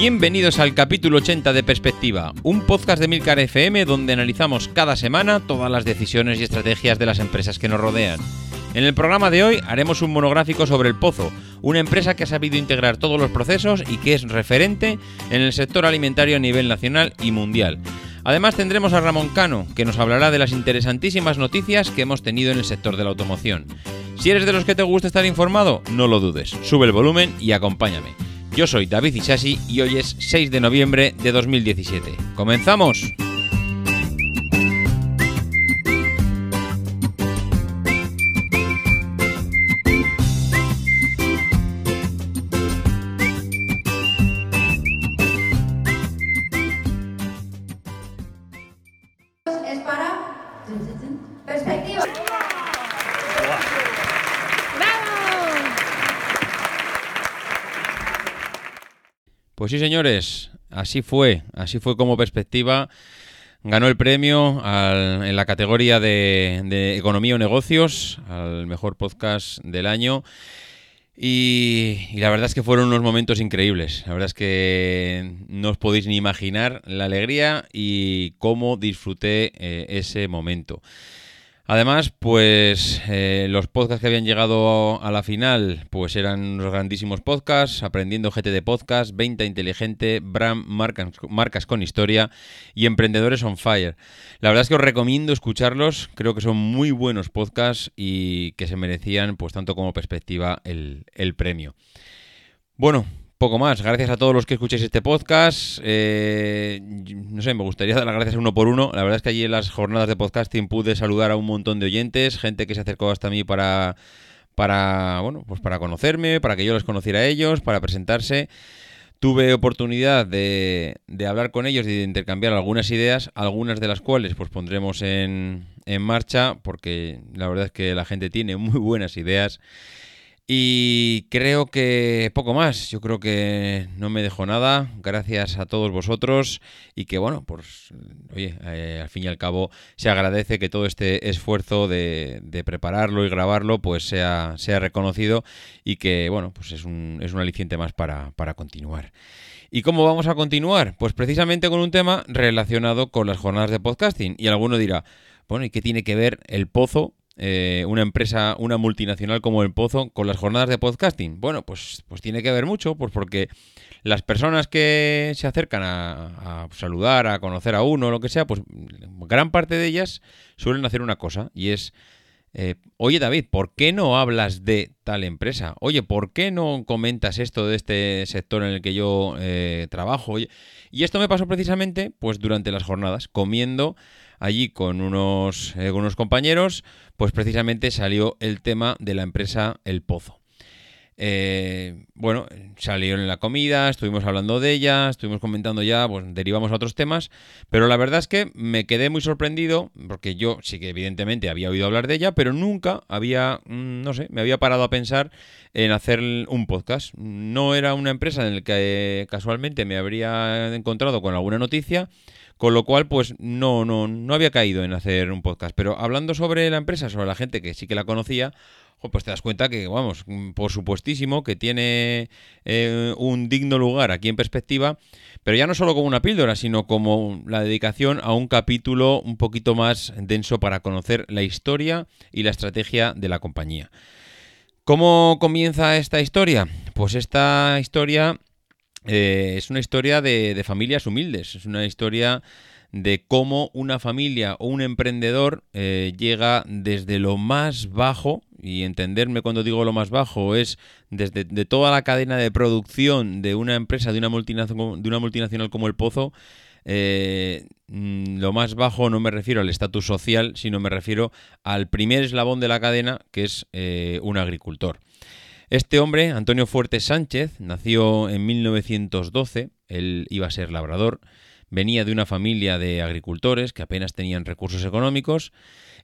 Bienvenidos al capítulo 80 de Perspectiva, un podcast de Milcar FM donde analizamos cada semana todas las decisiones y estrategias de las empresas que nos rodean. En el programa de hoy haremos un monográfico sobre el Pozo, una empresa que ha sabido integrar todos los procesos y que es referente en el sector alimentario a nivel nacional y mundial. Además tendremos a Ramón Cano, que nos hablará de las interesantísimas noticias que hemos tenido en el sector de la automoción. Si eres de los que te gusta estar informado, no lo dudes, sube el volumen y acompáñame. Yo soy David Isasi y hoy es 6 de noviembre de 2017. ¡Comenzamos! Señores, así fue, así fue como perspectiva. Ganó el premio en la categoría de, Economía o Negocios, al mejor podcast del año. Y, y la verdad es que fueron unos momentos increíbles. La verdad es que no os podéis ni imaginar la alegría y cómo disfruté eh, ese momento. Además, pues eh, los podcasts que habían llegado a la final, pues eran unos grandísimos podcasts, Aprendiendo GT de Podcast, Venta Inteligente, Bram, Marcas, Marcas con Historia y Emprendedores on Fire. La verdad es que os recomiendo escucharlos, creo que son muy buenos podcasts y que se merecían, pues tanto como perspectiva, el, el premio. Bueno, poco más. Gracias a todos los que escuchéis este podcast. Eh, no sé, me gustaría dar las gracias uno por uno. La verdad es que allí en las jornadas de podcasting pude saludar a un montón de oyentes, gente que se acercó hasta mí para, para, bueno, pues para conocerme, para que yo los conociera a ellos, para presentarse. Tuve oportunidad de, de hablar con ellos y de intercambiar algunas ideas, algunas de las cuales pues pondremos en, en marcha, porque la verdad es que la gente tiene muy buenas ideas. Y creo que poco más, yo creo que no me dejo nada, gracias a todos vosotros y que bueno, pues oye, eh, al fin y al cabo se agradece que todo este esfuerzo de, de prepararlo y grabarlo pues sea, sea reconocido y que bueno, pues es un, es un aliciente más para, para continuar. ¿Y cómo vamos a continuar? Pues precisamente con un tema relacionado con las jornadas de podcasting y alguno dirá, bueno, ¿y qué tiene que ver el pozo eh, una empresa, una multinacional como el Pozo con las jornadas de podcasting? Bueno, pues, pues tiene que ver mucho, pues porque las personas que se acercan a, a saludar, a conocer a uno, lo que sea, pues gran parte de ellas suelen hacer una cosa y es, eh, oye David, ¿por qué no hablas de tal empresa? Oye, ¿por qué no comentas esto de este sector en el que yo eh, trabajo? Y esto me pasó precisamente pues durante las jornadas, comiendo allí con unos, eh, unos compañeros, pues precisamente salió el tema de la empresa El Pozo. Eh, bueno, salió en la comida, estuvimos hablando de ella, estuvimos comentando ya, pues derivamos a otros temas, pero la verdad es que me quedé muy sorprendido, porque yo sí que evidentemente había oído hablar de ella, pero nunca había, mm, no sé, me había parado a pensar en hacer un podcast. No era una empresa en la que eh, casualmente me habría encontrado con alguna noticia, con lo cual, pues no, no, no había caído en hacer un podcast. Pero hablando sobre la empresa, sobre la gente que sí que la conocía, pues te das cuenta que, vamos, por supuestísimo que tiene eh, un digno lugar aquí en perspectiva, pero ya no solo como una píldora, sino como la dedicación a un capítulo un poquito más denso para conocer la historia y la estrategia de la compañía. ¿Cómo comienza esta historia? Pues esta historia eh, es una historia de, de familias humildes, es una historia de cómo una familia o un emprendedor eh, llega desde lo más bajo, y entenderme cuando digo lo más bajo, es desde de toda la cadena de producción de una empresa, de una multinacional, de una multinacional como el Pozo, eh, mm, lo más bajo no me refiero al estatus social, sino me refiero al primer eslabón de la cadena, que es eh, un agricultor. Este hombre, Antonio Fuertes Sánchez, nació en 1912, él iba a ser labrador, venía de una familia de agricultores que apenas tenían recursos económicos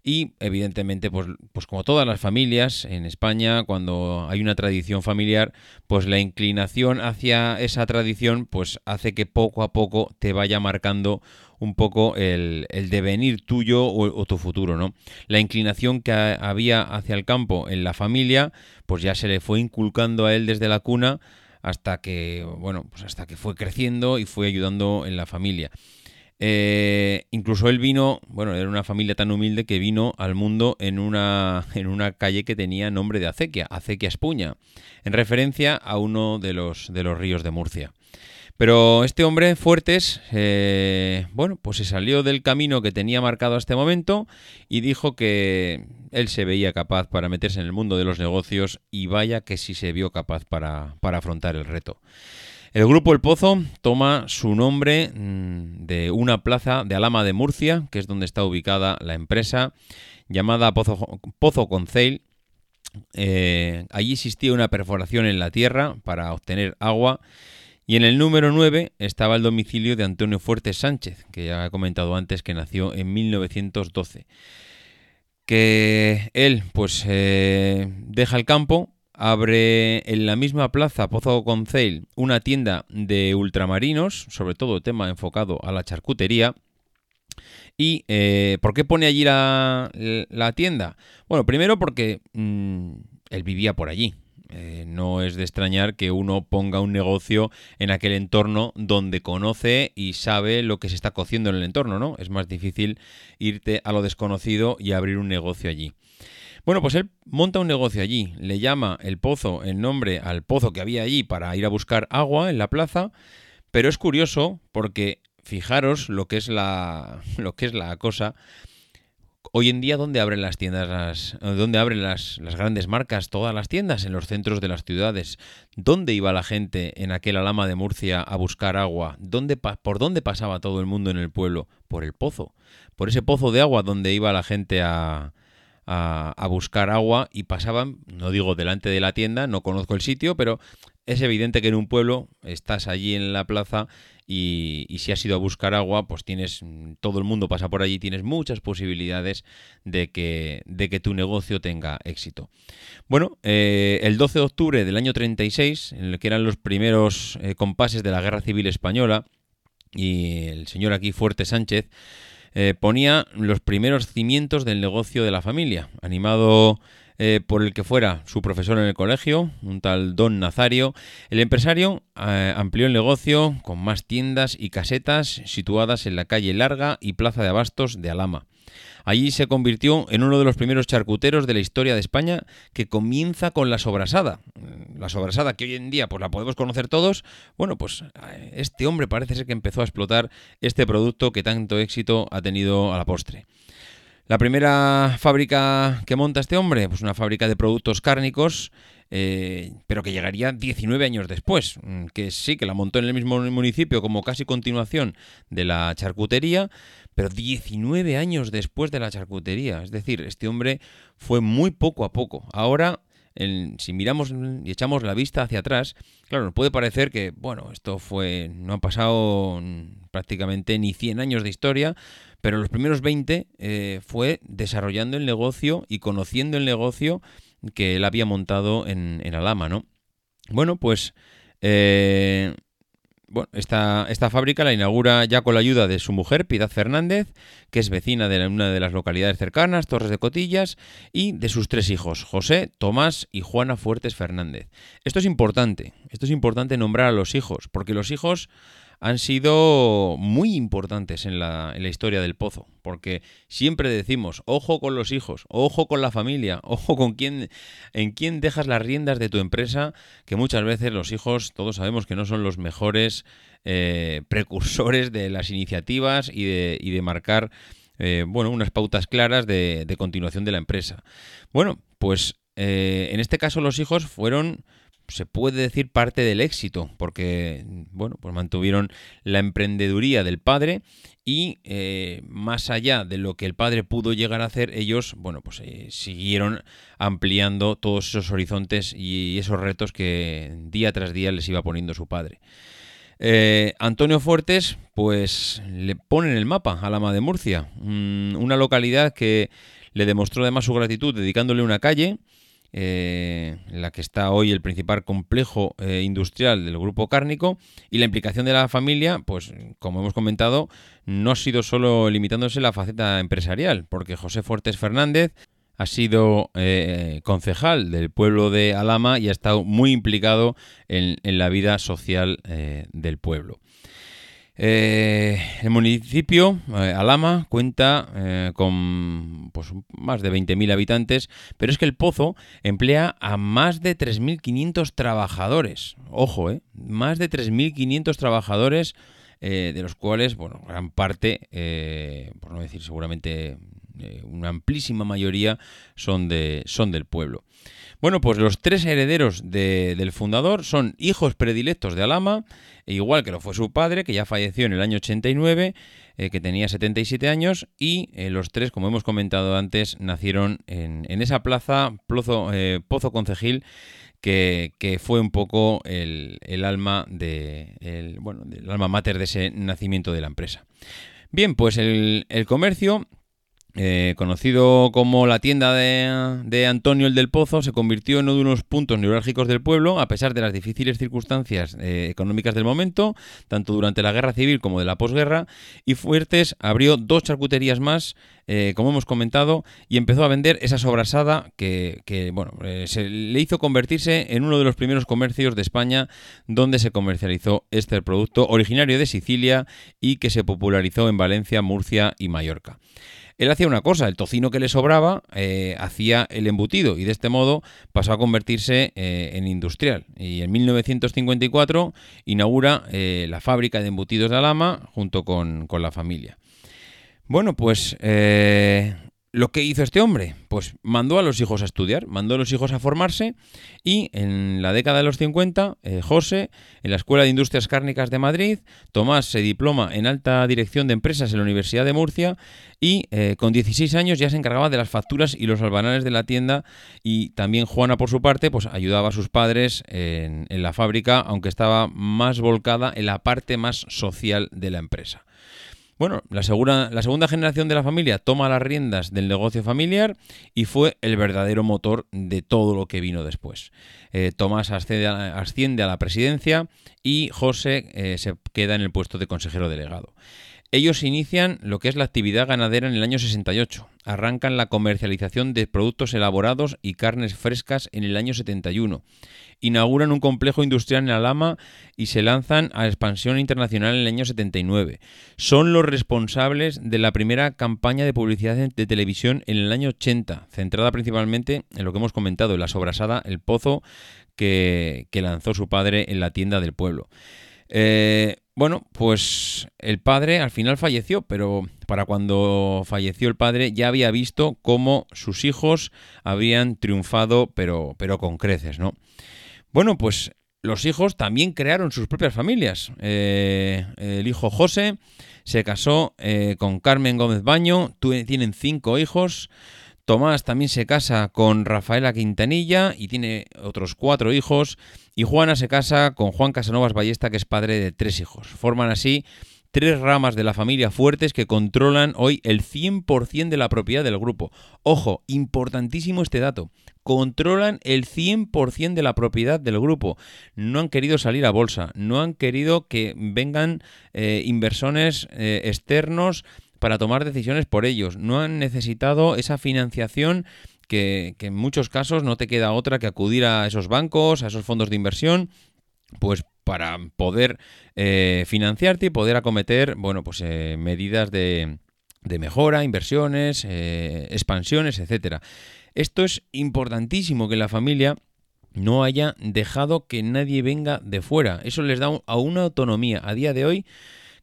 y evidentemente pues, pues como todas las familias en España cuando hay una tradición familiar pues la inclinación hacia esa tradición pues hace que poco a poco te vaya marcando un poco el, devenir tuyo o, tu futuro, ¿no? La inclinación que había hacia el campo en la familia, pues ya se le fue inculcando a él desde la cuna hasta que, bueno, pues hasta que fue creciendo y fue ayudando en la familia. Eh, incluso él vino, bueno, era una familia tan humilde que vino al mundo en una, en una calle que tenía nombre de Acequia, Acequia Espuña, en referencia a uno de los, de los ríos de Murcia. Pero este hombre, Fuertes, eh, bueno, pues se salió del camino que tenía marcado hasta este momento y dijo que él se veía capaz para meterse en el mundo de los negocios y vaya que sí se vio capaz para, para afrontar el reto. El grupo El Pozo toma su nombre mm, de una plaza de Alama de Murcia, que es donde está ubicada la empresa, llamada Pozo, Conceil. Eh, allí existía una perforación en la tierra para obtener agua y en el número 9 estaba el domicilio de Antonio Fuertes Sánchez, que ya he comentado antes que nació en 1912. Que él pues eh, deja el campo, abre en la misma plaza Pozo Conceil una tienda de ultramarinos, sobre todo tema enfocado a la charcutería. ¿Y eh, por qué pone allí la, tienda? Bueno, primero porque mm, él vivía por allí, eh, no es de extrañar que uno ponga un negocio en aquel entorno donde conoce y sabe lo que se está cociendo en el entorno, ¿no? Es más difícil irte a lo desconocido y abrir un negocio allí. Bueno, pues él monta un negocio allí, le llama el pozo en nombre al pozo que había allí para ir a buscar agua en la plaza, pero es curioso porque fijaros lo que es la lo que es la cosa Hoy en día, ¿dónde abren las tiendas, dónde abren las, grandes marcas? Todas las tiendas en los centros de las ciudades. ¿Dónde iba la gente en aquel alama de Murcia a buscar agua? ¿Dónde, ¿Por dónde pasaba todo el mundo en el pueblo? Por el pozo. Por ese pozo de agua donde iba la gente a, a, buscar agua y pasaban, no digo delante de la tienda, no conozco el sitio, pero es evidente que en un pueblo estás allí en la plaza y, si has ido a buscar agua, pues tienes, todo el mundo pasa por allí, tienes muchas posibilidades de que, de que tu negocio tenga éxito. Bueno, eh, el 12 de octubre del año 36, en el que eran los primeros eh, compases de la Guerra Civil Española, y el señor aquí Fuerte Sánchez, eh, ponía los primeros cimientos del negocio de la familia, animado eh, por el que fuera su profesor en el colegio, un tal Don Nazario, el empresario eh, amplió el negocio con más tiendas y casetas situadas en la calle Larga y Plaza de Abastos de Alama. Allí se convirtió en uno de los primeros charcuteros de la historia de España que comienza con la sobrasada. La sobrasada que hoy en día pues la podemos conocer todos. Bueno, pues eh, este hombre parece ser que empezó a explotar este producto que tanto éxito ha tenido a la postre. La primera fábrica que monta este hombre, pues una fábrica de productos cárnicos, eh, pero que llegaría 19 años después, mm, que sí, que la montó en el mismo municipio como casi continuación de la charcutería, pero 19 años después de la charcutería. Es decir, este hombre fue muy poco a poco. Ahora, si miramos y echamos la vista hacia atrás, claro, nos puede parecer que, bueno, esto fue, no ha pasado prácticamente ni 100 años de historia, pero los primeros 20 eh, fue desarrollando el negocio y conociendo el negocio que él había montado en, en Alama, ¿no? Bueno, pues eh, bueno, esta, esta, fábrica la inaugura ya con la ayuda de su mujer, Piedad Fernández, que es vecina de una de las localidades cercanas, Torres de Cotillas, y de sus tres hijos, José, Tomás y Juana Fuertes Fernández. Esto es importante, esto es importante nombrar a los hijos, porque los hijos han sido muy importantes en la, historia del pozo, porque siempre decimos, ojo con los hijos, ojo con la familia, ojo con quién, en quién dejas las riendas de tu empresa, que muchas veces los hijos, todos sabemos que no son los mejores precursores de las iniciativas y de, y de marcar bueno, unas pautas claras de, de, continuación de la empresa. Bueno, pues en este caso los hijos fueron se puede decir parte del éxito, porque bueno, pues mantuvieron la emprendeduría del padre y eh, más allá de lo que el padre pudo llegar a hacer, ellos, bueno, pues eh, siguieron ampliando todos esos horizontes y esos retos que día tras día les iba poniendo su padre. Eh, Antonio Fuertes, pues le pone en el mapa a Lama de Murcia, una localidad que le demostró además su gratitud dedicándole una calle eh, la que está hoy el principal complejo eh, industrial del grupo cárnico y la implicación de la familia, pues como hemos comentado, no ha sido solo limitándose la faceta empresarial, porque José Fuertes Fernández ha sido eh, concejal del pueblo de Alama y ha estado muy implicado en, la vida social del pueblo. Eh, el municipio, eh, Alama, cuenta eh, con pues, más de 20.000 habitantes, pero es que el pozo emplea a más de 3.500 trabajadores. Ojo, eh, más de 3.500 trabajadores, de los cuales, bueno, gran parte, por no decir seguramente una amplísima mayoría, son, de, son del pueblo. Bueno, pues los tres herederos del fundador son hijos predilectos de Alama, igual que lo fue su padre, que ya falleció en el año 89, eh, que tenía 77 años, y eh, los tres, como hemos comentado antes, nacieron en, esa plaza, Pozo, eh, Pozo Concejil, que, fue un poco el, alma de, bueno, del alma mater de ese nacimiento de la empresa. Bien, pues el, el comercio eh, conocido como la tienda de, Antonio el del Pozo, se convirtió en uno de los puntos neurálgicos del pueblo, a pesar de las difíciles circunstancias eh, económicas del momento, tanto durante la guerra civil como de la posguerra, y Fuertes abrió dos charcuterías más, eh, como hemos comentado, y empezó a vender esa sobrasada que, bueno, se le hizo convertirse en uno de los primeros comercios de España donde se comercializó este producto originario de Sicilia y que se popularizó en Valencia, Murcia y Mallorca. Él hacía una cosa, el tocino que le sobraba eh, hacía el embutido y de este modo pasó a convertirse eh, en industrial. Y en 1954 inaugura eh, la fábrica de embutidos de Alama junto con, con la familia. Bueno, pues ¿Lo que hizo este hombre? Pues mandó a los hijos a estudiar, mandó a los hijos a formarse y en la década de los 50, eh, José, en la Escuela de Industrias Cárnicas de Madrid, Tomás se diploma en alta dirección de empresas en la Universidad de Murcia y eh, con 16 años ya se encargaba de las facturas y los albanales de la tienda y también Juana por su parte pues ayudaba a sus padres en la fábrica aunque estaba más volcada en la parte más social de la empresa. Bueno, la, la segunda generación de la familia toma las riendas del negocio familiar y fue el verdadero motor de todo lo que vino después. Eh, Tomás asciende a, la presidencia y José eh, se queda en el puesto de consejero delegado. Ellos inician lo que es la actividad ganadera en el año 68. Arrancan la comercialización de productos elaborados y carnes frescas en el año 71 inauguran un complejo industrial en Alama y se lanzan a expansión internacional en el año 79. Son los responsables de la primera campaña de publicidad de televisión en el año 80, centrada principalmente en lo que hemos comentado, en la sobrasada El Pozo que, lanzó su padre en la tienda del pueblo. Eh, bueno, pues el padre al final falleció, pero para cuando falleció el padre ya había visto cómo sus hijos habían triunfado, pero, pero con creces, ¿no? Bueno, pues los hijos también crearon sus propias familias. Eh, el hijo José se casó eh, con Carmen Gómez Baño, tienen cinco hijos. Tomás también se casa con Rafaela Quintanilla y tiene otros cuatro hijos. Y Juana se casa con Juan Casanovas Ballesta, que es padre de tres hijos. Forman así tres ramas de la familia fuertes que controlan hoy el 100% de la propiedad del grupo. Ojo, importantísimo este dato. Controlan el 100% de la propiedad del grupo. No han querido salir a bolsa, no han querido que vengan eh, inversores eh, externos para tomar decisiones por ellos. No han necesitado esa financiación que, en muchos casos no te queda otra que acudir a esos bancos, a esos fondos de inversión pues para poder eh, financiarte y poder acometer, bueno, pues eh, medidas de, de, mejora, inversiones, eh, expansiones, etcétera. Esto es importantísimo que la familia no haya dejado que nadie venga de fuera. Eso les da a una autonomía. A día de hoy,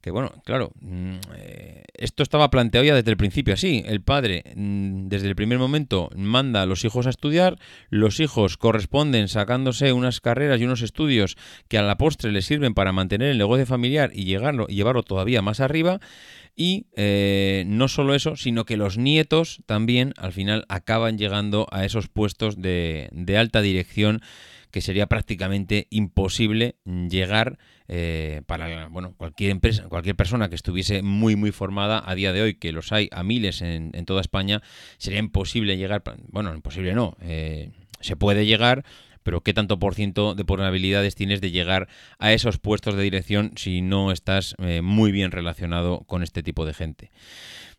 que bueno, claro, mm, eh, esto estaba planteado ya desde el principio así. El padre, mm, desde el primer momento, manda a los hijos a estudiar, los hijos corresponden sacándose unas carreras y unos estudios que a la postre les sirven para mantener el negocio familiar y, llevarlo todavía más arriba. Y eh, no solo eso, sino que los nietos también al final acaban llegando a esos puestos de alta dirección que sería prácticamente imposible llegar eh, para bueno cualquier empresa, cualquier persona que estuviese muy muy formada a día de hoy, que los hay a miles en, en toda España, sería imposible llegar, bueno, imposible no, eh, se puede llegar, pero ¿qué tanto por ciento de probabilidades tienes de llegar a esos puestos de dirección si no estás eh, muy bien relacionado con este tipo de gente?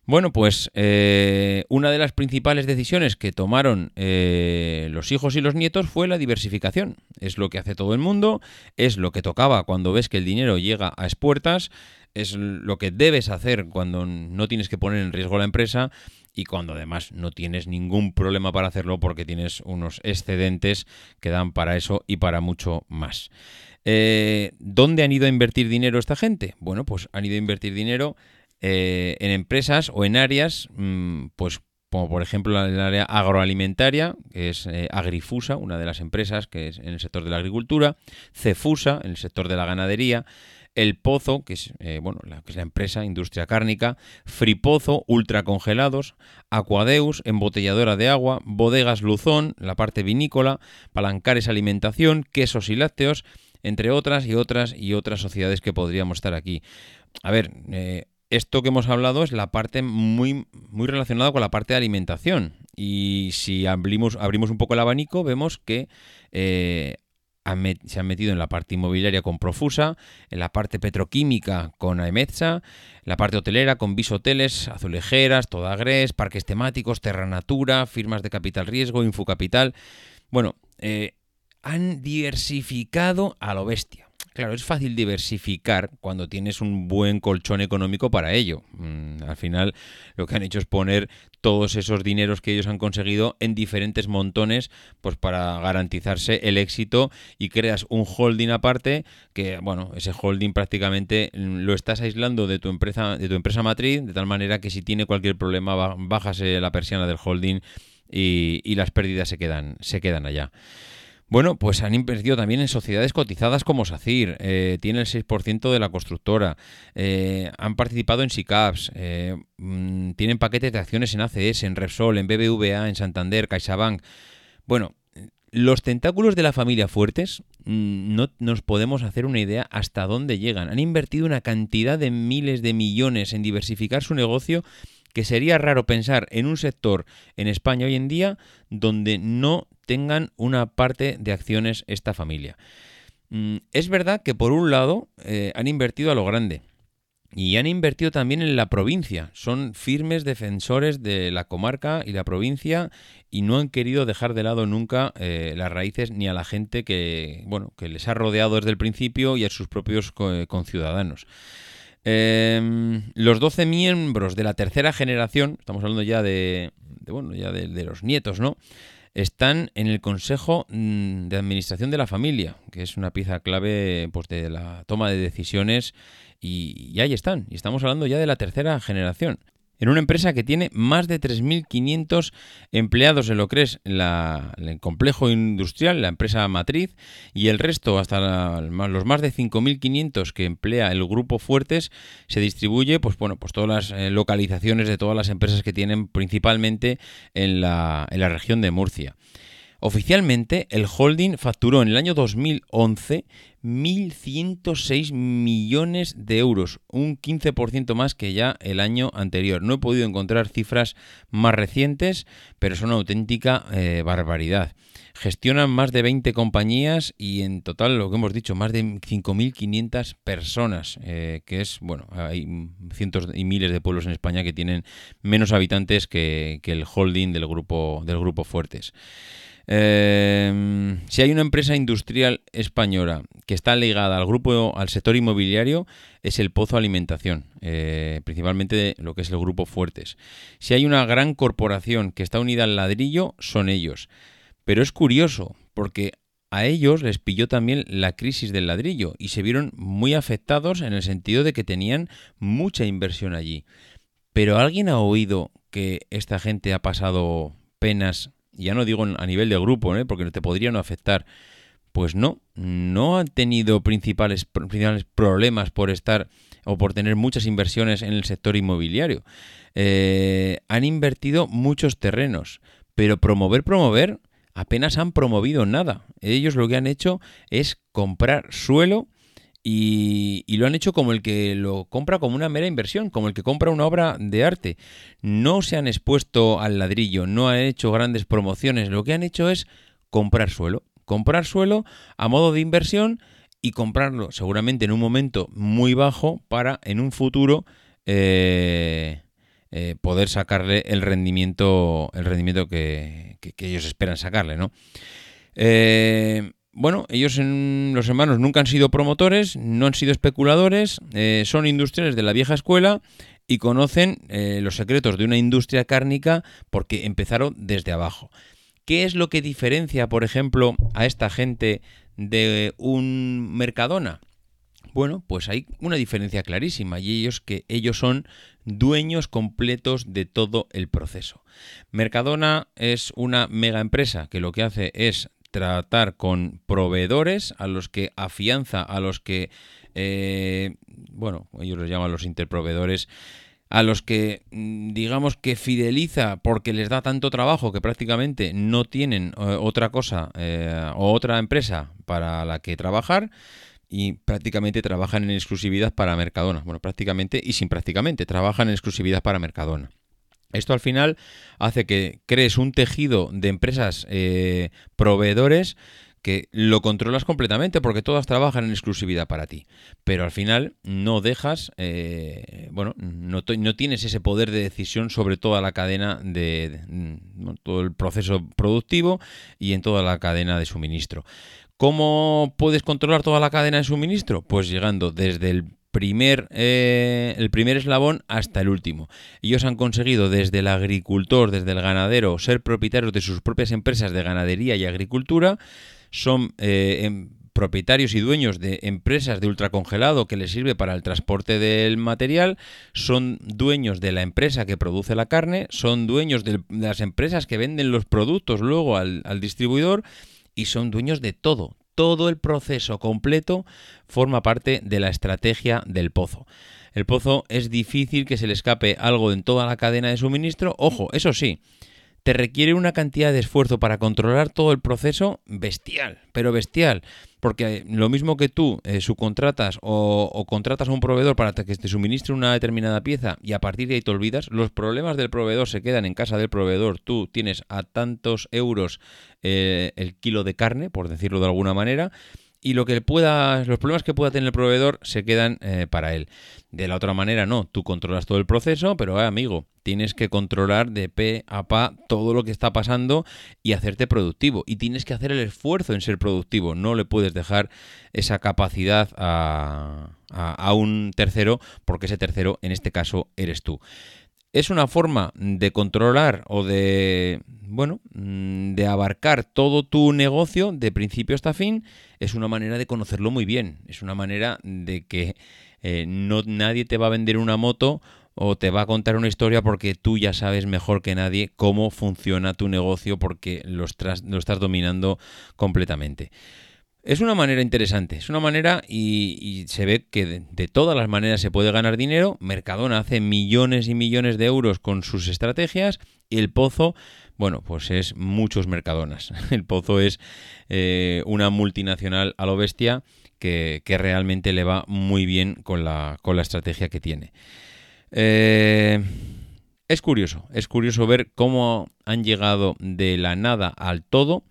Bueno, pues eh, una de las principales decisiones que tomaron eh, los hijos y los nietos fue la diversificación. Es lo que hace todo el mundo, es lo que tocaba cuando ves que el dinero llega a expuertas, es lo que debes hacer cuando no tienes que poner en riesgo la empresa y cuando además no tienes ningún problema para hacerlo porque tienes unos excedentes que dan para eso y para mucho más. Eh, ¿Dónde han ido a invertir dinero esta gente? Bueno, pues han ido a invertir dinero eh, en empresas o en áreas, mm, pues como por ejemplo el área agroalimentaria, que es eh, Agrifusa, una de las empresas que es en el sector de la agricultura, Cefusa, en el sector de la ganadería, El Pozo, que es, eh, bueno, la, que es la empresa industria cárnica, Fripozo, ultracongelados, Aquadeus, embotelladora de agua, Bodegas Luzón, la parte vinícola, Palancares Alimentación, Quesos y Lácteos, entre otras y otras y otras sociedades que podríamos estar aquí. A ver, esto que hemos hablado es la parte muy, muy relacionada con la parte de alimentación. Y si abrimos, abrimos un poco el abanico, vemos que eh, se han metido en la parte inmobiliaria con Profusa, en la parte petroquímica con Aemetsa, la parte hotelera con Hoteles, Azulejeras, Todagres, parques temáticos, Terra Natura, firmas de capital riesgo, Infocapital. Bueno, eh, han diversificado a lo bestia. Claro, es fácil diversificar cuando tienes un buen colchón económico para ello. Mm, al final lo que han hecho es poner todos esos dineros que ellos han conseguido en diferentes montones, pues para garantizarse el éxito y creas un holding aparte que, bueno, ese holding prácticamente lo estás aislando de tu empresa, de tu empresa matriz, de tal manera que si tiene cualquier problema bajas la persiana del holding y, y las pérdidas se quedan, se quedan allá. Bueno, pues han invertido también en sociedades cotizadas como SACIR, eh, tiene el 6% de la constructora, eh, han participado en SICAPS, eh, mm, tienen paquetes de acciones en ACS, en Repsol, en BBVA, en Santander, CaixaBank. Bueno, los tentáculos de la familia Fuertes mm, no nos podemos hacer una idea hasta dónde llegan. Han invertido una cantidad de miles de millones en diversificar su negocio que sería raro pensar en un sector en España hoy en día donde no tengan una parte de acciones esta familia. Mm, es verdad que por un lado eh, han invertido a lo grande y han invertido también en la provincia. Son firmes defensores de la comarca y la provincia y no han querido dejar de lado nunca eh, las raíces ni a la gente que, bueno, que les ha rodeado desde el principio y a sus propios conciudadanos. Em, los 12 miembros de la tercera generación, estamos hablando ya de, bueno, ya de los nietos, ¿no? Están en el Consejo mm, de Administración de la Familia, que es una pieza clave pues, de la toma de decisiones, y, y ahí están. Y estamos hablando ya de la tercera generación en una empresa que tiene más de 3.500 empleados en lo que es el complejo industrial, la empresa matriz, y el resto, hasta los más de 5.500 que emplea el grupo Fuertes, se distribuye, pues bueno, pues todas las eh, localizaciones de todas las empresas que tienen principalmente en la, en la región de Murcia. Oficialmente, el holding facturó en el año 2011 1.106 millones de euros, un 15% más que ya el año anterior. No he podido encontrar cifras más recientes, pero son una auténtica eh, barbaridad. Gestionan más de 20 compañías y en total, lo que hemos dicho, más de 5.500 personas, eh, que es, bueno, hay cientos y miles de pueblos en España que tienen menos habitantes que, que el holding del grupo, del grupo Fuertes. Eh, si hay una empresa industrial española que está ligada al grupo, al sector inmobiliario, es el Pozo Alimentación, eh, principalmente lo que es el grupo Fuertes. Si hay una gran corporación que está unida al ladrillo, son ellos. Pero es curioso, porque a ellos les pilló también la crisis del ladrillo y se vieron muy afectados en el sentido de que tenían mucha inversión allí. Pero ¿alguien ha oído que esta gente ha pasado penas, ya no digo a nivel de grupo, ¿eh? porque te podría no afectar, pues no, no han tenido principales, principales problemas por estar o por tener muchas inversiones en el sector inmobiliario. Eh, han invertido muchos terrenos, pero promover, promover, apenas han promovido nada. Ellos lo que han hecho es comprar suelo y, lo han hecho como el que lo compra como una mera inversión, como el que compra una obra de arte. No se han expuesto al ladrillo, no han hecho grandes promociones, lo que han hecho es comprar suelo. Comprar suelo a modo de inversión y comprarlo seguramente en un momento muy bajo para en un futuro eh, eh, poder sacarle el rendimiento, el rendimiento que, ellos esperan sacarle, ¿no? Eh, bueno, ellos, los hermanos, nunca han sido promotores, no han sido especuladores, eh, son industriales de la vieja escuela y conocen los secretos de una industria cárnica porque empezaron desde abajo. ¿Qué es lo que diferencia, por ejemplo, a esta gente de un Mercadona? Bueno, pues hay una diferencia clarísima y ellos que ellos son dueños completos de todo el proceso. Mercadona es una mega empresa que lo que hace es tratar con proveedores a los que afianza, a los que, eh, bueno, ellos los llaman los interproveedores, a los que mm, digamos que fideliza porque les da tanto trabajo que prácticamente no tienen eh, otra cosa eh, o otra empresa para la que trabajar y prácticamente trabajan en exclusividad para Mercadona. Bueno, prácticamente y sin prácticamente, trabajan en exclusividad para Mercadona. Esto al final hace que crees un tejido de empresas eh, proveedores que lo controlas completamente porque todas trabajan en exclusividad para ti. Pero al final no dejas, eh, bueno, no, no, tienes ese poder de decisión sobre toda la cadena de, todo el proceso productivo y en toda la cadena de suministro. ¿Cómo puedes controlar toda la cadena de suministro? Pues llegando desde el primer, eh, el primer eslabón hasta el último. Ellos han conseguido desde el agricultor, desde el ganadero, ser propietarios de sus propias empresas de ganadería y agricultura. Son eh, em, propietarios y dueños de empresas de ultracongelado que les sirve para el transporte del material, son dueños de la empresa que produce la carne, son dueños de las empresas que venden los productos luego al, al distribuidor y son dueños de todo. Todo el proceso completo forma parte de la estrategia del pozo. El pozo es difícil que se le escape algo en toda la cadena de suministro. Ojo, eso sí, te requiere una cantidad de esfuerzo para controlar todo el proceso bestial, pero bestial. Porque lo mismo que tú eh, subcontratas o, contratas a un proveedor para que te suministre una determinada pieza y a partir de ahí te olvidas, los problemas del proveedor se quedan en casa del proveedor. Tú tienes a tantos euros eh, el kilo de carne, por decirlo de alguna manera, y lo que pueda, los problemas que pueda tener el proveedor se quedan eh, para él. De la otra manera, no, tú controlas todo el proceso, pero eh, amigo, tienes que controlar de pe a pa todo lo que está pasando y hacerte productivo. Y tienes que hacer el esfuerzo en ser productivo. No le puedes dejar esa capacidad a, a un tercero, porque ese tercero, en este caso, eres tú. Es una forma de controlar o de, bueno, mm, de abarcar todo tu negocio de principio hasta fin. Es una manera de conocerlo muy bien. Es una manera de que eh, no nadie te va a vender una moto o te va a contar una historia porque tú ya sabes mejor que nadie cómo funciona tu negocio porque lo lo estás dominando completamente. Es una manera interesante, es una manera y, se ve que de, todas las maneras se puede ganar dinero. Mercadona hace millones y millones de euros con sus estrategias y el pozo, bueno, pues es muchos Mercadonas. El pozo es eh, una multinacional a lo bestia que, realmente le va muy bien con la, con la estrategia que tiene. Eh, es curioso, es curioso ver cómo han llegado de la nada al todo.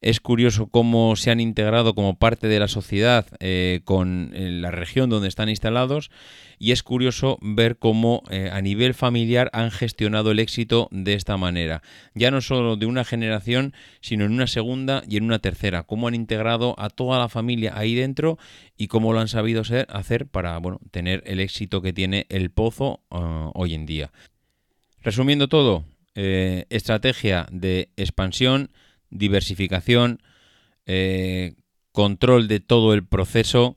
Es curioso cómo se han integrado como parte de la sociedad eh, con eh, la región donde están instalados y es curioso ver cómo eh, a nivel familiar han gestionado el éxito de esta manera. Ya no solo de una generación, sino en una segunda y en una tercera. Cómo han integrado a toda la familia ahí dentro y cómo lo han sabido hacer para bueno, tener el éxito que tiene el pozo ah, hoy en día. Resumiendo todo, estrategia de expansión, diversificación, eh, control de todo el proceso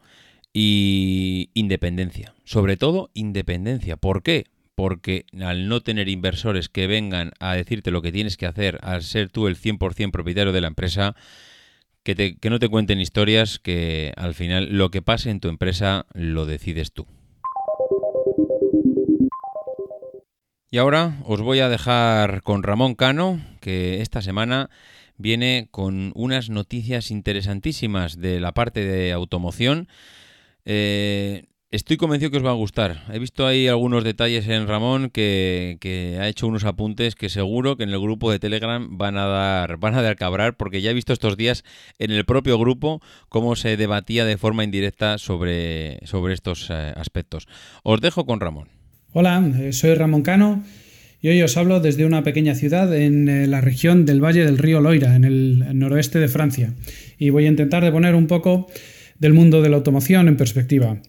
y independencia. Sobre todo independencia. ¿Por qué? Porque al no tener inversores que vengan a decirte lo que tienes que hacer, al ser tú el 100% propietario de la empresa, que, que no te cuenten historias que al final lo que pase en tu empresa lo decides tú. Y ahora os voy a dejar con Ramón Cano, que esta semana viene con unas noticias interesantísimas de la parte de automoción. Eh, estoy convencido que os va a gustar. He visto ahí algunos detalles en Ramón que, ha hecho unos apuntes que seguro que en el grupo de Telegram van a dar, van a dar porque ya he visto estos días en el propio grupo cómo se debatía de forma indirecta sobre, sobre estos eh, aspectos. Os dejo con Ramón. Hola, eh, soy Ramón Cano y hoy os hablo desde una pequeña ciudad en eh, la región del Valle del Río Loira, en el noroeste de Francia. Y voy a intentar de poner un poco del mundo de la automoción en perspectiva.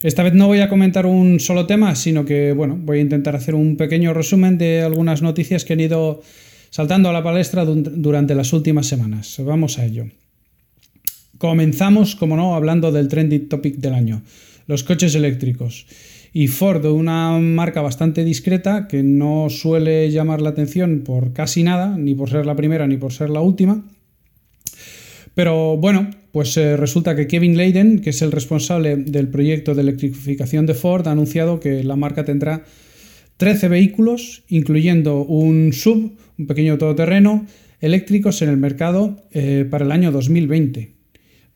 Esta vez no voy a comentar un solo tema, sino que bueno, voy a intentar hacer un pequeño resumen de algunas noticias que han ido saltando a la palestra durante las últimas semanas. Vamos a ello. Comenzamos, como no, hablando del trending topic del año, los coches eléctricos y Ford, una marca bastante discreta que no suele llamar la atención por casi nada, ni por ser la primera ni por ser la última. Pero bueno, pues eh, resulta que Kevin Leiden, que es el responsable del proyecto de electrificación de Ford, ha anunciado que la marca tendrá 13 vehículos, incluyendo un sub, un pequeño todoterreno, eléctricos en el mercado eh, para el año 2020.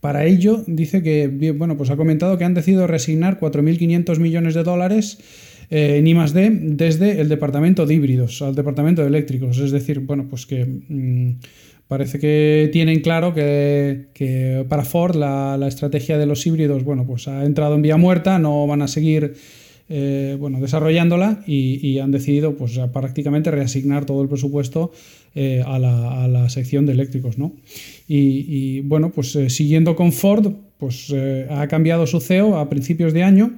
Para ello, dice que, bueno, pues ha comentado que han decidido resignar 4.500 millones de dólares eh, en I+.D. desde el departamento de híbridos al departamento de eléctricos. Es decir, bueno, pues que mm, parece que tienen claro que, para Ford la, estrategia de los híbridos, bueno, pues ha entrado en vía muerta, no van a seguir eh, bueno, desarrollándola y, han decidido pues, prácticamente reasignar todo el presupuesto eh, a, la, sección de eléctricos. ¿no? Y, bueno, pues eh, siguiendo con Ford, pues ha cambiado su CEO a principios de año,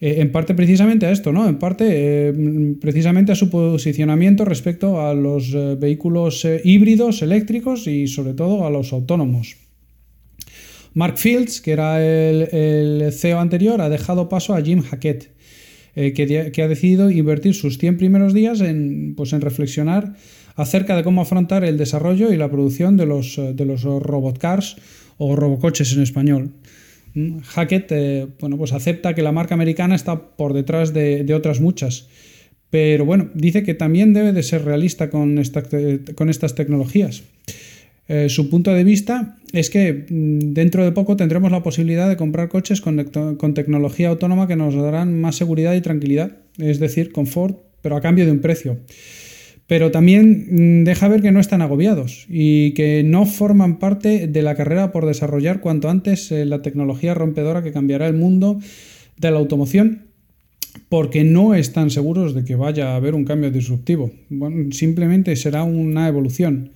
en parte precisamente a esto, ¿no? en parte precisamente a su posicionamiento respecto a los vehículos híbridos, eléctricos y sobre todo a los autónomos. Mark Fields, que era el, CEO anterior, ha dejado paso a Jim Hackett. Eh, que, ha decidido invertir sus 100 primeros días en, pues, en reflexionar acerca de cómo afrontar el desarrollo y la producción de los, eh, de los robot cars o robocoches en español. Mm, Hackett eh, bueno, pues acepta que la marca americana está por detrás de, otras muchas, pero bueno, dice que también debe de ser realista con, con estas tecnologías. Eh, su punto de vista es que mm, dentro de poco tendremos la posibilidad de comprar coches con, tecnología autónoma que nos darán más seguridad y tranquilidad, es decir, confort, pero a cambio de un precio. Pero también mm, deja ver que no están agobiados y que no forman parte de la carrera por desarrollar cuanto antes eh, la tecnología rompedora que cambiará el mundo de la automoción porque no están seguros de que vaya a haber un cambio disruptivo. simplemente será una evolución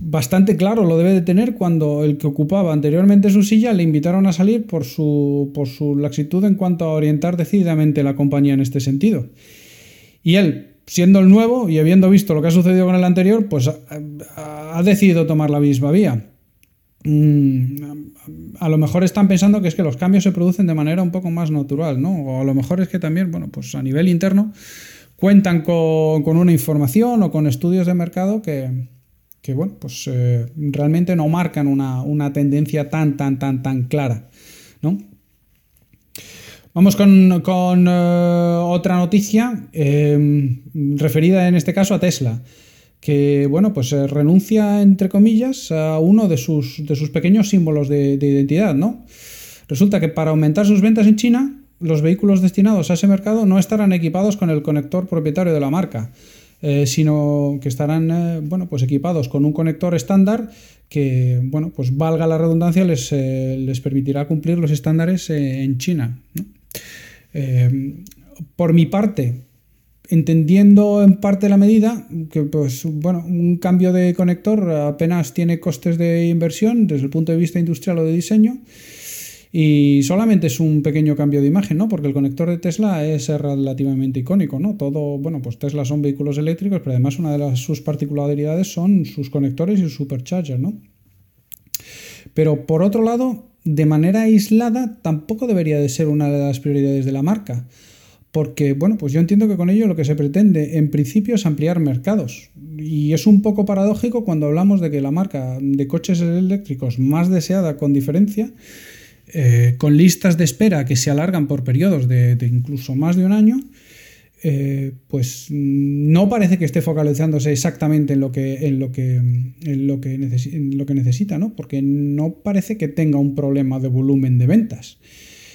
bastante claro lo debe de tener cuando el que ocupaba anteriormente su silla le invitaron a salir por su, por su laxitud en cuanto a orientar decididamente la compañía en este sentido. Y él, siendo el nuevo y habiendo visto lo que ha sucedido con el anterior, pues ha, decidido tomar la misma vía. Mm, a lo mejor están pensando que es que los cambios se producen de manera un poco más natural, ¿no? O a lo mejor es que también, bueno, pues a nivel interno cuentan con, una información o con estudios de mercado que, que bueno, pues eh, realmente no marcan una, tendencia tan, tan, tan, tan clara. ¿no? Vamos con, eh, otra noticia em, referida en este caso a Tesla, que bueno, pues eh, renuncia, entre comillas, a uno de sus, de sus pequeños símbolos de, de identidad, ¿no? Resulta que para aumentar sus ventas en China, los vehículos destinados a ese mercado no estarán equipados con el conector propietario de la marca, eh, sino que estarán bueno, pues equipados con un conector estándar que, bueno, pues valga la redundancia, les, les permitirá cumplir los estándares en China. Por mi parte, entendiendo en parte la medida, que pues, bueno, un cambio de conector apenas tiene costes de inversión desde el punto de vista industrial o de diseño, y solamente es un pequeño cambio de imagen, ¿no? Porque el conector de Tesla es relativamente icónico, ¿no? Todo, bueno, pues Tesla son vehículos eléctricos, pero además una de las, sus particularidades son sus conectores y sus superchargers, ¿no? Pero por otro lado, de manera aislada, tampoco debería de ser una de las prioridades de la marca. Porque, bueno, pues yo entiendo que con ello lo que se pretende en principio es ampliar mercados. Y es un poco paradójico cuando hablamos de que la marca de coches eléctricos más deseada con diferencia, eh, con listas de espera que se alargan por periodos de incluso más de un año, eh, pues no parece que esté focalizándose exactamente en lo que, en lo que, en lo que, necesita, ¿no? Porque no parece que tenga un problema de volumen de ventas,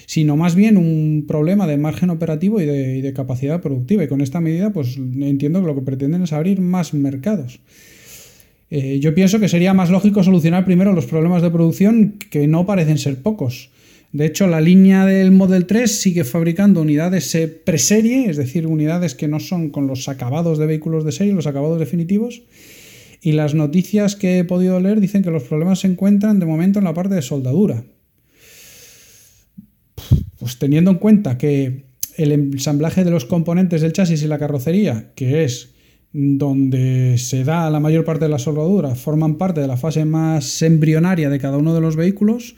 sino más bien un problema de margen operativo y de, capacidad productiva. Y con esta medida, pues entiendo que lo que pretenden es abrir más mercados. Eh, yo pienso que sería más lógico solucionar primero los problemas de producción, que no parecen ser pocos. De hecho, la línea del Model 3 sigue fabricando unidades eh, preserie, es decir, unidades que no son con los acabados de vehículos de serie, los acabados definitivos. Y las noticias que he podido leer dicen que los problemas se encuentran de momento en la parte de soldadura. Pues teniendo en cuenta que el ensamblaje de los componentes del chasis y la carrocería, que es donde se da la mayor parte de la soldadura, forman parte de la fase más embrionaria de cada uno de los vehículos,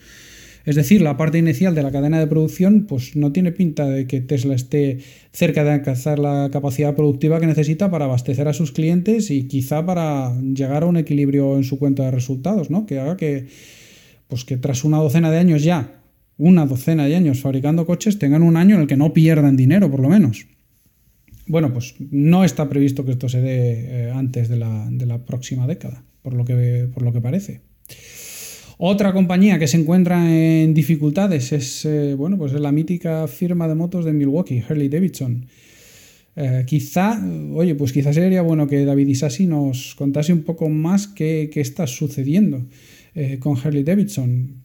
es decir, la parte inicial de la cadena de producción pues no tiene pinta de que Tesla esté cerca de alcanzar la capacidad productiva que necesita para abastecer a sus clientes y quizá para llegar a un equilibrio en su cuenta de resultados, ¿no? Que haga que pues que tras una docena de años ya, una docena de años fabricando coches, tengan un año en el que no pierdan dinero, por lo menos. Bueno, pues no está previsto que esto se dé eh, antes de la, de la próxima década, por lo que, por lo que parece. Otra compañía que se encuentra en dificultades es, eh, bueno, pues la mítica firma de motos de Milwaukee, Harley Davidson. Eh, quizá, oye, pues quizás sería bueno que David Isasi nos contase un poco más qué, qué está sucediendo. Eh, con Harley Davidson.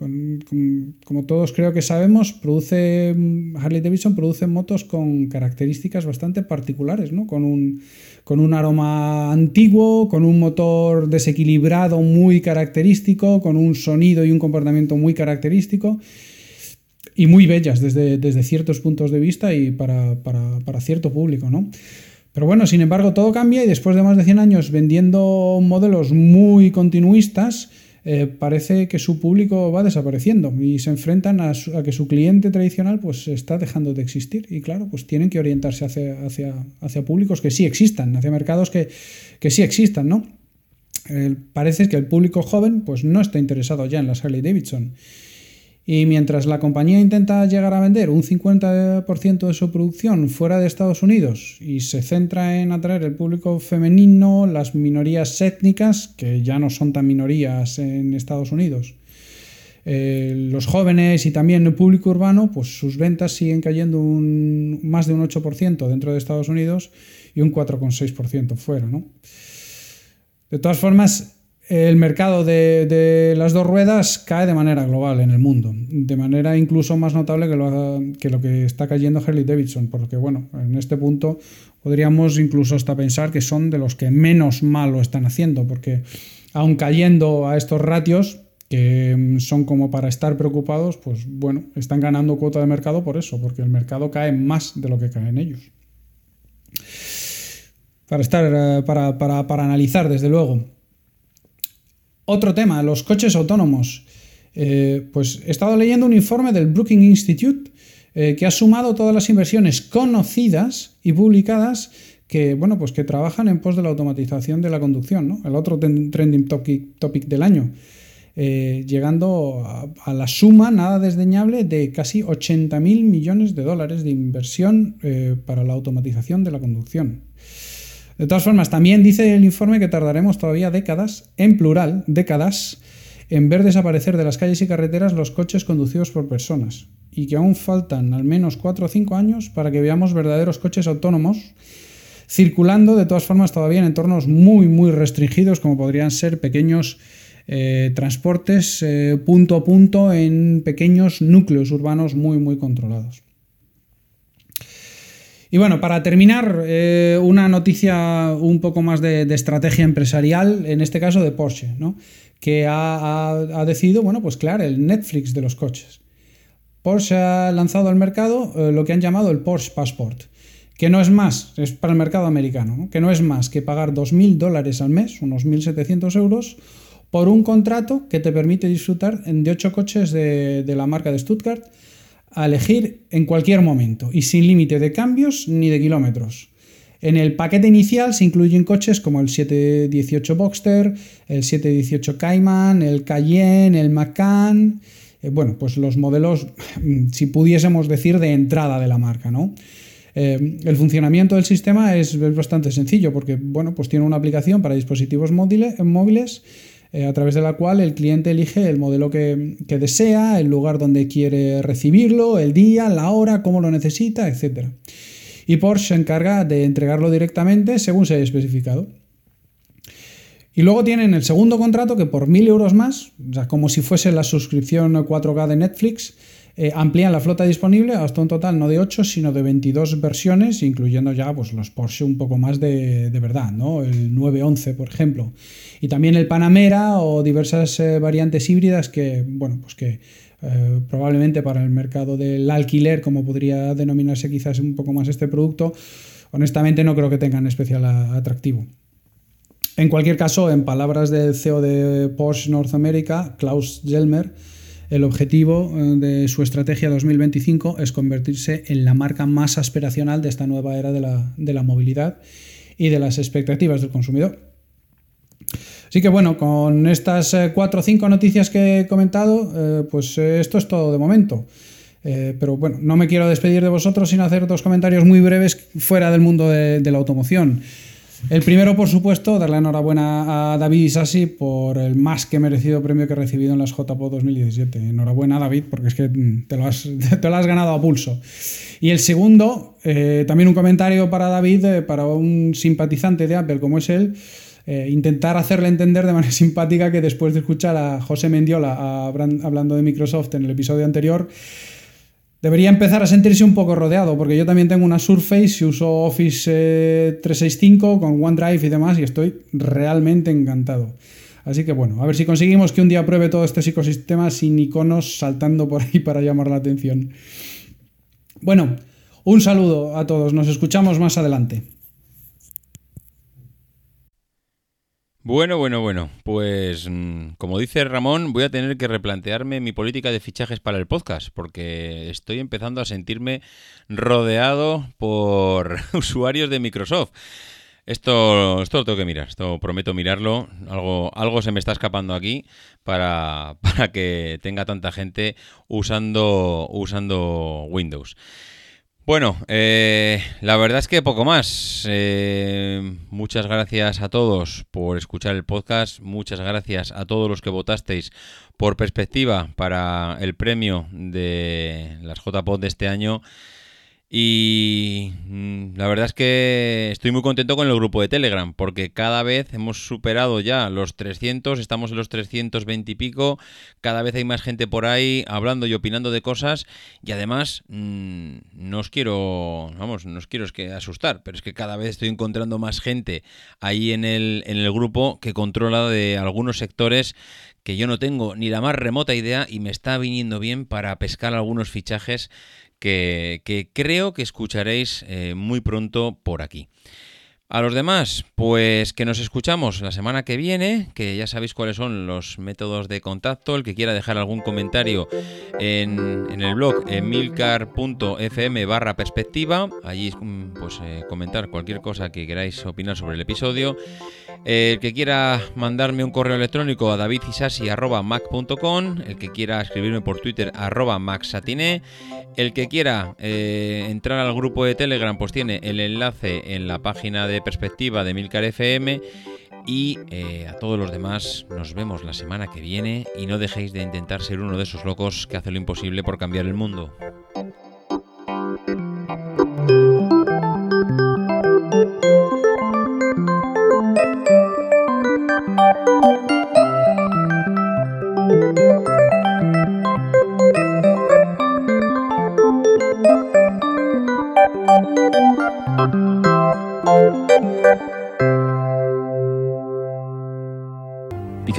Como, todos creo que sabemos, produce, Harley Davidson produce motos con características bastante particulares, ¿no? con, un, con un aroma antiguo, con un motor desequilibrado muy característico, con un sonido y un comportamiento muy característico y muy bellas desde, desde ciertos puntos de vista y para, para, para cierto público. ¿no? Pero bueno, sin embargo, todo cambia y después de más de 100 años vendiendo modelos muy continuistas, eh, parece que su público va desapareciendo y se enfrentan a, que su cliente tradicional pues está dejando de existir y claro, pues tienen que orientarse hacia, hacia, hacia públicos que sí existan, hacia mercados que, que sí existan, ¿no? parece que el público joven pues no está interesado ya en las Harley Davidson y mientras la compañía intenta llegar a vender un 50% de su producción fuera de Estados Unidos y se centra en atraer el público femenino, las minorías étnicas, que ya no son tan minorías en Estados Unidos, eh, los jóvenes y también el público urbano, pues sus ventas siguen cayendo un, más de un 8% dentro de Estados Unidos y un 4,6% fuera. ¿no? De todas formas, el mercado de, las dos ruedas cae de manera global en el mundo, de manera incluso más notable que lo, que, está cayendo Harley Davidson, porque bueno, en este punto podríamos incluso hasta pensar que son de los que menos mal lo están haciendo, porque aun cayendo a estos ratios, que son como para estar preocupados, pues bueno, están ganando cuota de mercado por eso, porque el mercado cae más de lo que caen ellos. Para estar, eh, para, para, para analizar, desde luego. Otro tema, los coches autónomos. Eh, pues he estado leyendo un informe del Brookings Institute eh, que ha sumado todas las inversiones conocidas y publicadas que, bueno, pues que trabajan en pos de la automatización de la conducción, ¿no? el otro trending topic, del año, eh, llegando a, la suma nada desdeñable de casi 80.000 millones de dólares de inversión para la automatización de la conducción. De todas formas, también dice el informe que tardaremos todavía décadas, en plural, décadas, en ver desaparecer de las calles y carreteras los coches conducidos por personas, y que aún faltan al menos 4 o 5 años para que veamos verdaderos coches autónomos circulando de todas formas todavía en entornos muy muy restringidos como podrían ser pequeños eh, transportes eh, punto a punto en pequeños núcleos urbanos muy muy controlados. Y bueno, para terminar, eh, una noticia un poco más de, estrategia empresarial, en este caso de Porsche, ¿no? que ha, decidido, bueno, pues claro, el Netflix de los coches. Porsche ha lanzado al mercado eh, lo que han llamado el Porsche Passport, que no es más, es para el mercado americano, que no es más que pagar 2.000 dólares al mes, unos 1.700 euros, por un contrato que te permite disfrutar de ocho coches de, la marca de Stuttgart a elegir en cualquier momento y sin límite de cambios ni de kilómetros. En el paquete inicial se incluyen coches como el 718 Boxster, el 718 Cayman, el Cayenne, el Macan, eh, bueno, pues los modelos, si pudiésemos decir, de entrada de la marca, ¿no? Eh, el funcionamiento del sistema es, bastante sencillo porque, bueno, pues tiene una aplicación para dispositivos móviles eh, a través de la cual el cliente elige el modelo que, desea, el lugar donde quiere recibirlo, el día, la hora, cómo lo necesita, etc. Y Porsche se encarga de entregarlo directamente según se haya especificado. Y luego tienen el segundo contrato que por 1.000 euros más, o sea, como si fuese la suscripción 4K de Netflix, eh, amplían la flota disponible hasta un total no de 8, sino de 22 versiones, incluyendo ya pues, los Porsche un poco más de, verdad, ¿no? El 911, por ejemplo. Y también el Panamera o diversas eh, variantes híbridas que, bueno, pues que eh, probablemente para el mercado del alquiler, como podría denominarse quizás un poco más este producto, honestamente no creo que tengan especial atractivo. En cualquier caso, en palabras del CEO de Porsche North America, Klaus Zelmer, el objetivo eh, de su estrategia 2025 es convertirse en la marca más aspiracional de esta nueva era de la, movilidad y de las expectativas del consumidor. Así que bueno, con estas eh, cuatro o cinco noticias que he comentado, eh, pues esto es todo de momento. pero bueno, no me quiero despedir de vosotros sin hacer dos comentarios muy breves fuera del mundo de la automoción. El primero, por supuesto, darle enhorabuena a David Isasi por el más que merecido premio que ha recibido en las JPO 2017. Enhorabuena, David, porque es que te lo has, te lo has ganado a pulso. Y el segundo, eh, también un comentario para David, eh, para un simpatizante de Apple como es él. Eh, intentar hacerle entender de manera simpática que después de escuchar a José Mendiola hablando de Microsoft en el episodio anterior, Debería empezar a sentirse un poco rodeado, porque yo también tengo una Surface y uso Office 365 eh, con OneDrive y demás y estoy realmente encantado. Así que bueno, a ver si conseguimos que un día pruebe todo este ecosistema sin iconos saltando por ahí para llamar la atención. Bueno, un saludo a todos, nos escuchamos más adelante. Bueno, bueno, bueno. Pues mm, como dice Ramón, voy a tener que replantearme mi política de fichajes para el podcast, porque estoy empezando a sentirme rodeado por usuarios de Microsoft. Esto, esto lo tengo que mirar, esto prometo mirarlo. Algo, algo se me está escapando aquí para, para que tenga tanta gente usando, usando Windows. Bueno, eh, la verdad es que poco más. Eh, muchas gracias a todos por escuchar el podcast. Muchas gracias a todos los que votasteis por perspectiva para el premio de las JPOD de este año. Y mm, la verdad es que estoy muy contento con el grupo de Telegram, porque cada vez hemos superado ya los 300, estamos en los 320 y pico, cada vez hay más gente por ahí hablando y opinando de cosas, y además mm, no os quiero, vamos, no os quiero asustar, pero es que cada vez estoy encontrando más gente ahí en el, en el grupo que controla de algunos sectores que yo no tengo ni la más remota idea y me está viniendo bien para pescar algunos fichajes que, creo que escucharéis eh, muy pronto por aquí. A los demás, pues que nos escuchamos la semana que viene, que ya sabéis cuáles son los métodos de contacto. El que quiera dejar algún comentario en, el blog milcar.fm barra perspectiva, allí mm, pues eh, comentar cualquier cosa que queráis opinar sobre el episodio. El que quiera mandarme un correo electrónico a davidisasi.mac.com, el que quiera escribirme por Twitter arroba el que quiera eh, entrar al grupo de Telegram, pues tiene el enlace en la página de perspectiva de Milcar FM. Y eh, a todos los demás nos vemos la semana que viene y no dejéis de intentar ser uno de esos locos que hace lo imposible por cambiar el mundo.